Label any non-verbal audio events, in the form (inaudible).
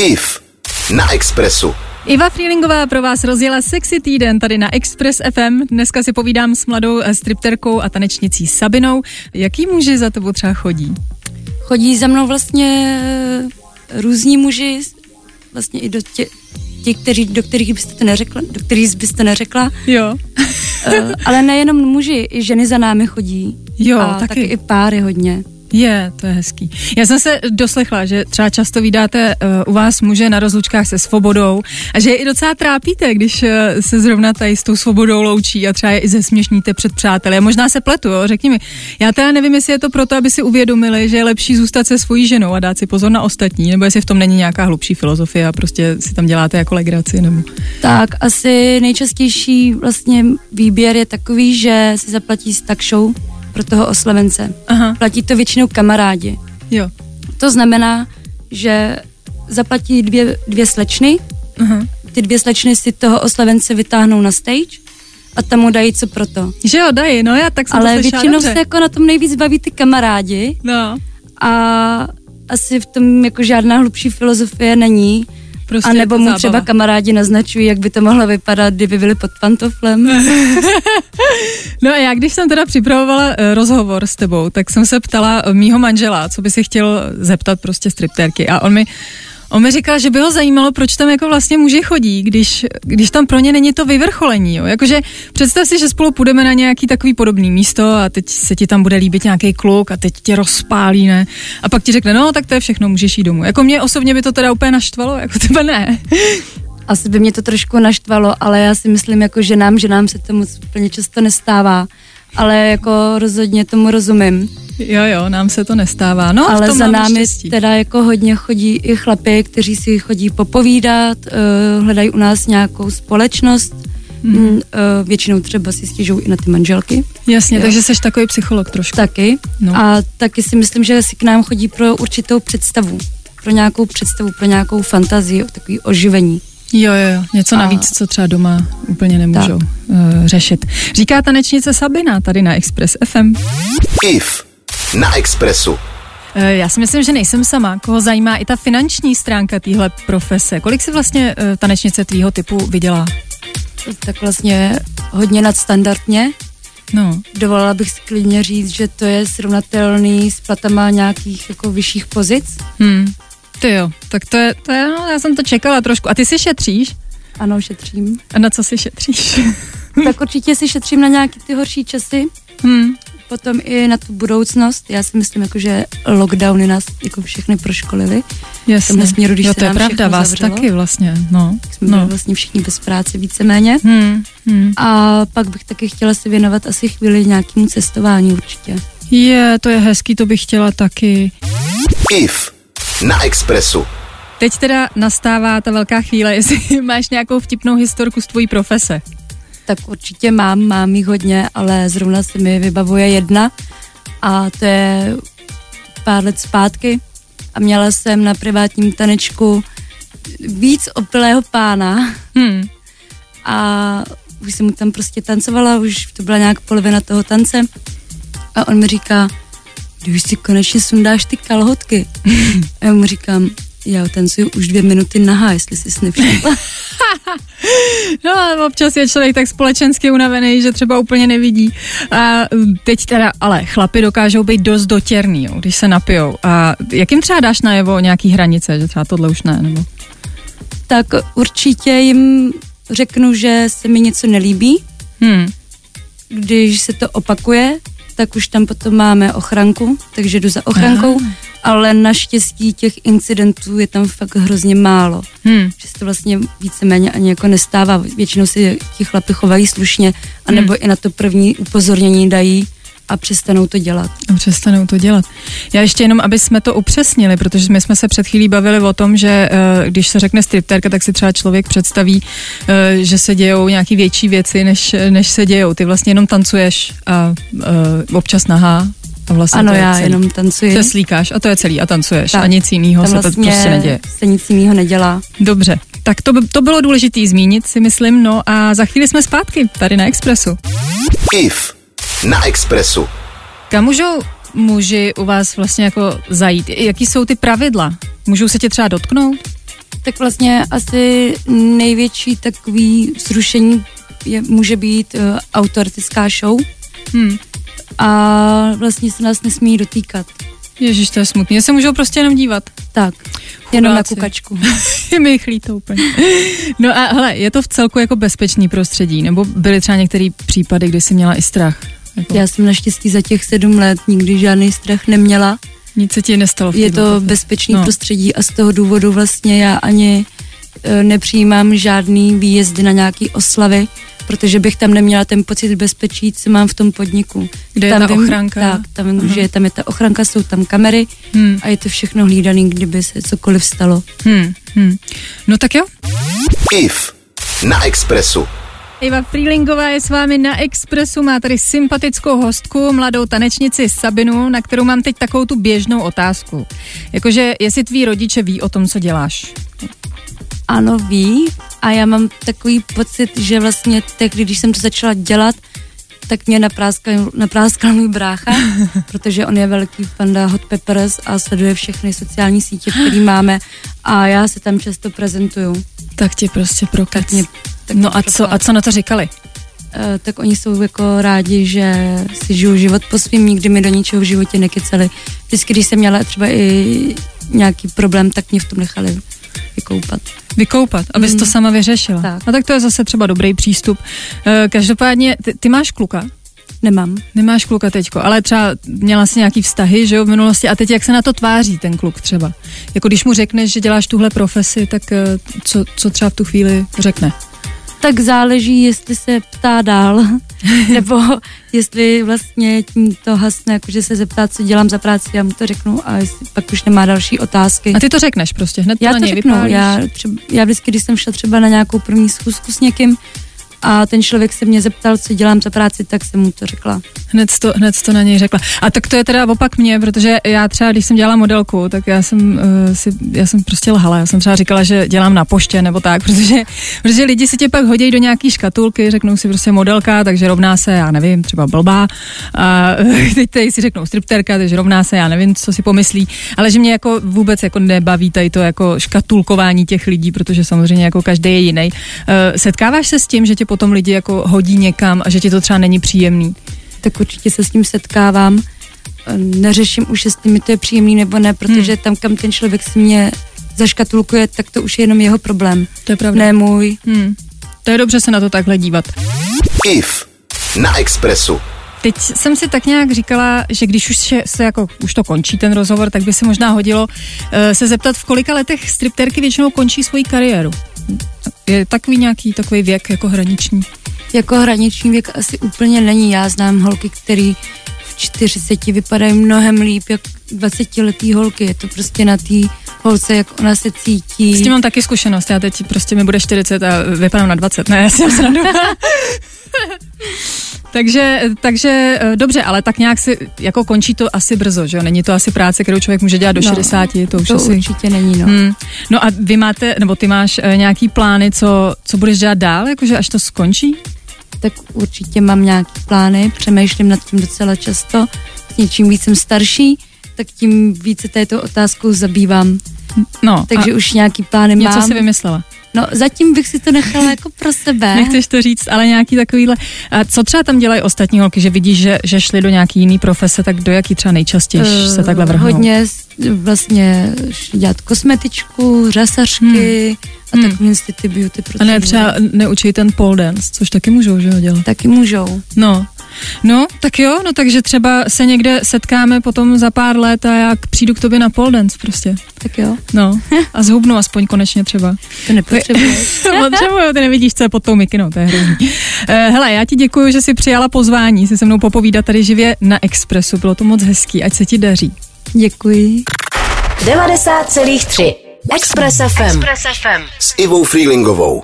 IF na Expressu. Iva Freelingová pro vás rozjela sexy týden tady na Express FM. Dneska si povídám s mladou eh, stripterkou a tanečnicí Sabinou. Jaký muži za tebou třeba chodí? Chodí za mnou vlastně eh, různí muži, vlastně i do tě, ti, kteří, do kterých byste to neřekla, do kterých byste neřekla. Jo. Uh, ale nejenom muži, i ženy za námi chodí. Jo, a taky. taky i páry hodně. Je, to je hezký. Já jsem se doslechla, že třeba často vydáte uh, u vás muže na rozlučkách se svobodou a že je i docela trápíte, když uh, se zrovna tady s tou svobodou loučí a třeba je i zesměšníte před přáteli. A možná se pletu, jo? řekni mi. Já teda nevím, jestli je to proto, aby si uvědomili, že je lepší zůstat se svojí ženou a dát si pozor na ostatní, nebo jestli v tom není nějaká hlubší filozofie a prostě si tam děláte jako legraci, nebo... Tak asi nejčastější vlastně výběr je takový, že si zaplatí tak show pro toho oslavence. Aha, Platí to většinou kamarádi. jo. To znamená, že zaplatí dvě, dvě slečny, Aha. ty dvě slečny si toho oslavence vytáhnou na stage a tam mu dají co pro to. Že jo, dají, no já tak jsem to Ale slyšela většinou dobře. se jako na tom nejvíc baví ty kamarádi No, a asi v tom jako žádná hlubší filozofie není. Prostě a nebo to mu zábava. třeba kamarádi naznačují, jak by to mohlo vypadat, kdyby byli pod pantoflem. (laughs) No a já, když jsem teda připravovala eh, rozhovor s tebou, tak jsem se ptala mýho manžela, co by si chtěl zeptat prostě striptérky a on mi On mi říkal, že by ho zajímalo, proč tam jako vlastně muži chodí, když, když tam pro ně není to vyvrcholení. Jo? Jakože představ si, že spolu půjdeme na nějaký takový podobný místo a teď se ti tam bude líbit nějaký kluk a teď tě rozpálí, ne? A pak ti řekne, no tak to je všechno, můžeš jít domů. Jako mě osobně by to teda úplně naštvalo, jako tebe ne. (laughs) Asi by mě to trošku naštvalo, ale já si myslím, jako že nám, že nám se to moc úplně často nestává. Ale jako rozhodně tomu rozumím. Jo, jo, nám se to nestává. No, v ale tom za námi štěstí. teda jako hodně chodí i chlapy, kteří si chodí popovídat, uh, hledají u nás nějakou společnost, mm. uh, většinou třeba si stěžují i na ty manželky Jasně, Jo. takže jsi takový psycholog trošku. taky. No. A taky si myslím, že si k nám chodí pro určitou představu, pro nějakou představu, pro nějakou fantazii, takový oživení. Jo, jo, jo, něco A- navíc, co třeba doma úplně nemůžou uh, řešit. Říká tanečnice Sabina tady na Express FM. IF na Expressu. Uh, já si myslím, že nejsem sama, koho zajímá i ta finanční stránka téhle profese. Kolik si vlastně uh, tanečnice tvýho typu vydělá? Tak vlastně hodně nadstandardně. No, Dovolila bych si klidně říct, že to je srovnatelný s platama nějakých jako vyšších pozic. hm. Ty jo, tak to je, to je, no, já jsem to čekala trošku. A ty si šetříš? Ano, šetřím. A na co si šetříš? tak určitě si šetřím na nějaký ty horší časy, hm. Potom i na tu budoucnost. Já si myslím, jako, že lockdowny nás jako všechny proškolili. Jasně. tomhle směru, když jo, to je pravda, vás zavřelo. taky vlastně, no. Tak jsme byli no. vlastně všichni bez práce víceméně. Hm, hm. A pak bych taky chtěla se věnovat asi chvíli nějakému cestování určitě. Je, to je hezký, to bych chtěla taky. IF na Expressu. Teď teda nastává ta velká chvíle, jestli (laughs) máš nějakou vtipnou historku z tvojí profese. Tak určitě mám, mám jich hodně, ale zrovna se mi vybavuje jedna a to je pár let zpátky a měla jsem na privátním tanečku víc opilého pána Hmm. a už jsem mu tam prostě tancovala, už to byla nějak polovina toho tance a on mi říká, když si konečně sundáš ty kalhotky. (laughs) A já mu říkám, já tancuju už dvě minuty nahá, jestli jsi nevšimla. (laughs) No a občas je člověk tak společensky unavený, že třeba úplně nevidí. A teď teda, ale chlapi dokážou být dost dotěrný, jo, když se napijou. A jakým třeba dáš najevo nějaký hranice, že třeba tohle už ne, nebo? tak určitě jim řeknu, že se mi něco nelíbí. Hmm. Když se to opakuje, tak už tam potom máme ochranku, takže jdu za ochrankou, ale naštěstí těch incidentů je tam fakt hrozně málo. Hmm. Že se to vlastně víceméně ani jako nestává. Většinou si ti chlapi chovají slušně, anebo i na to první upozornění dají a přestanou to dělat. A přestanou to dělat. Já ještě jenom, aby jsme to upřesnili, protože my jsme se před chvílí bavili o tom, že eh, když se řekne stripterka, tak si třeba člověk představí, eh, že se dějou nějaký větší věci, než, než se dějou. Ty vlastně jenom tancuješ a eh, občas nahá. A vlastně ano, to je já celý. jenom tancuji. Se slíkáš a to je celý a tancuješ Tak. a nic jiného se to vlastně prostě neděje. se nic jiného nedělá. Dobře, tak to, to bylo důležité zmínit, si myslím, no a za chvíli jsme zpátky tady na Expressu. IF na Expressu. Kam můžou muži u vás vlastně jako zajít? Jaký jsou ty pravidla? Můžou se tě třeba dotknout? Tak vlastně asi největší takový zrušení je, může být uh, autoratická show Hmm. A vlastně se nás nesmí dotýkat. Ježíš, to je smutný. Se můžou prostě jenom dívat. Tak, jenom na Chudáci. kukačku. (laughs) Je mi chlí to úplně. No a hele, je to v celku jako bezpečný prostředí? Nebo byly třeba některé případy, kdy jsi měla i strach? Jako, Já jsem naštěstí za těch sedm let nikdy žádný strach neměla. Nic se ti nestalo v Je to profesi. bezpečný No. prostředí a z toho důvodu vlastně já ani e, nepřijímám žádný výjezdy na nějaký oslavy, protože bych tam neměla ten pocit bezpečí, co mám v tom podniku. Kde je tam ta vím, ochranka? Tak, tam vím, že je tam je ta ochranka, jsou tam kamery Hmm. a je to všechno hlídaný, kdyby se cokoliv stalo. Hmm. Hmm. No tak jo. IF na Expressu. Iva Freelingová je s vámi na Expressu, má tady sympatickou hostku, mladou tanečnici Sabinu, na kterou mám teď takovou tu běžnou otázku. Jakože, jestli tví rodiče ví o tom, co děláš. Ano, ví a já mám takový pocit, že vlastně tehdy, když jsem to začala dělat, tak mě napráskal, napráskal můj brácha, (laughs) protože on je velký fanda Hot Peppers a sleduje všechny sociální sítě, které (gasps) máme a já se tam často prezentuju. Tak tě prostě prokec. Tak mě, tak no a co, a co na to říkali? Eh, tak oni jsou jako rádi, že si žiju život po svým, nikdy mi do ničeho v životě nekeceli. Vždycky, když jsem měla třeba i nějaký problém, tak mě v tom nechali vykoupat. Vykoupat, abys Mm. to sama vyřešila. Tak. A tak to je zase třeba dobrý přístup. Eh, Každopádně, ty, ty máš kluka? Nemám. Nemáš kluka teďko, ale třeba měla jsi nějaký vztahy, že jo, v minulosti a teď jak se na to tváří ten kluk třeba? Jako když mu řekneš, že děláš tuhle profesi, tak eh, co, co třeba v tu chvíli řekne? Tak záleží, jestli se ptá dál, (laughs) nebo jestli vlastně tím to hasne, jakože se zeptá, co dělám za práci, já mu to řeknu a jestli pak už nemá další otázky. A ty to řekneš prostě, hned já na to něj řeknu, vypálíš. já, třeba, já vždycky, když jsem šla třeba na nějakou první schůzku s někým a ten člověk se mě zeptal, co dělám za práci, tak jsem mu to řekla. Hned to, hned to na něj řekla. A tak to je teda opak mě, protože já třeba, když jsem dělala modelku, tak já jsem, uh, si, já jsem prostě lhala. Já jsem třeba říkala, že dělám na poště nebo tak, (laughs) protože, protože lidi si tě pak hodí do nějaký škatulky, řeknou si prostě modelka, takže rovná se, já nevím, třeba blbá. A (laughs) teď tady si řeknou stripterka, takže rovná se, já nevím, co si pomyslí. Ale že mě jako vůbec jako nebaví tady to jako škatulkování těch lidí, protože samozřejmě jako každý je jiný. Uh, setkáváš se s tím, že tě potom lidi jako hodí někam a že ti to třeba není příjemný? tak určitě se s tím setkávám. Neřeším už, jestli mi to je příjemný nebo ne, protože Hmm. tam, kam ten člověk si mě zaškatulkuje, tak to už je jenom jeho problém. To je pravda. Ne můj. Hmm. To je dobře se na to takhle dívat. IF na Expressu. Teď jsem si tak nějak říkala, že když už se, se jako, už to končí ten rozhovor, tak by se možná hodilo uh, se zeptat, v kolika letech stripterky většinou končí svoji kariéru. Je takový nějaký takový věk jako hraniční. Jako hraniční věk asi úplně není. Já znám holky, které v 40 vypadají mnohem líp, jak 20-letý holky. Je to prostě na té holce, jak ona se cítí. S tím mám taky zkušenost. Já teď prostě mi bude 40 a vypadám na 20. Ne, (laughs) já si srandu. (laughs) takže, takže eh, dobře, ale tak nějak si, jako končí to asi brzo, že jo? Není to asi práce, kterou člověk může dělat do No, 60, to už to asi... určitě není, no. Hmm. No a vy máte, nebo ty máš e, nějaký plány, co, co budeš dělat dál, jakože až to skončí? tak určitě mám nějaký plány, přemýšlím nad tím docela často. Čím víc jsem starší, tak tím více této otázkou zabývám. No, Takže už nějaký plány něco mám. si vymyslela. No zatím bych si to nechala jako pro sebe. Nechceš to říct, ale nějaký takovýhle. A co třeba tam dělají ostatní holky, že vidíš, že, že šli do nějaký jiný profese, tak do jaký třeba nejčastěji Eh, se takhle vrhnou? Hodně vlastně dělat kosmetičku, řasařky a Hmm. takové ty, ty beauty A procedury. ne, třeba neučí ten pole dance, což taky můžou, že ho dělat. Taky můžou. No. No, tak jo, no takže třeba se někde setkáme potom za pár let a já přijdu k tobě na pole dance prostě. Tak jo, No, a zhubnu aspoň konečně třeba. to nepotřebuješ. (laughs) Potřebuju, ty nevidíš, co je pod tou mikinou, to je hrozný. Eh, Hele, já ti děkuji, že jsi přijala pozvání, si se mnou popovídat tady živě na Expressu, bylo to moc hezký, ať se ti daří. Děkuji. 90,3 Express FM. Express FM. S Ivou Freelingovou.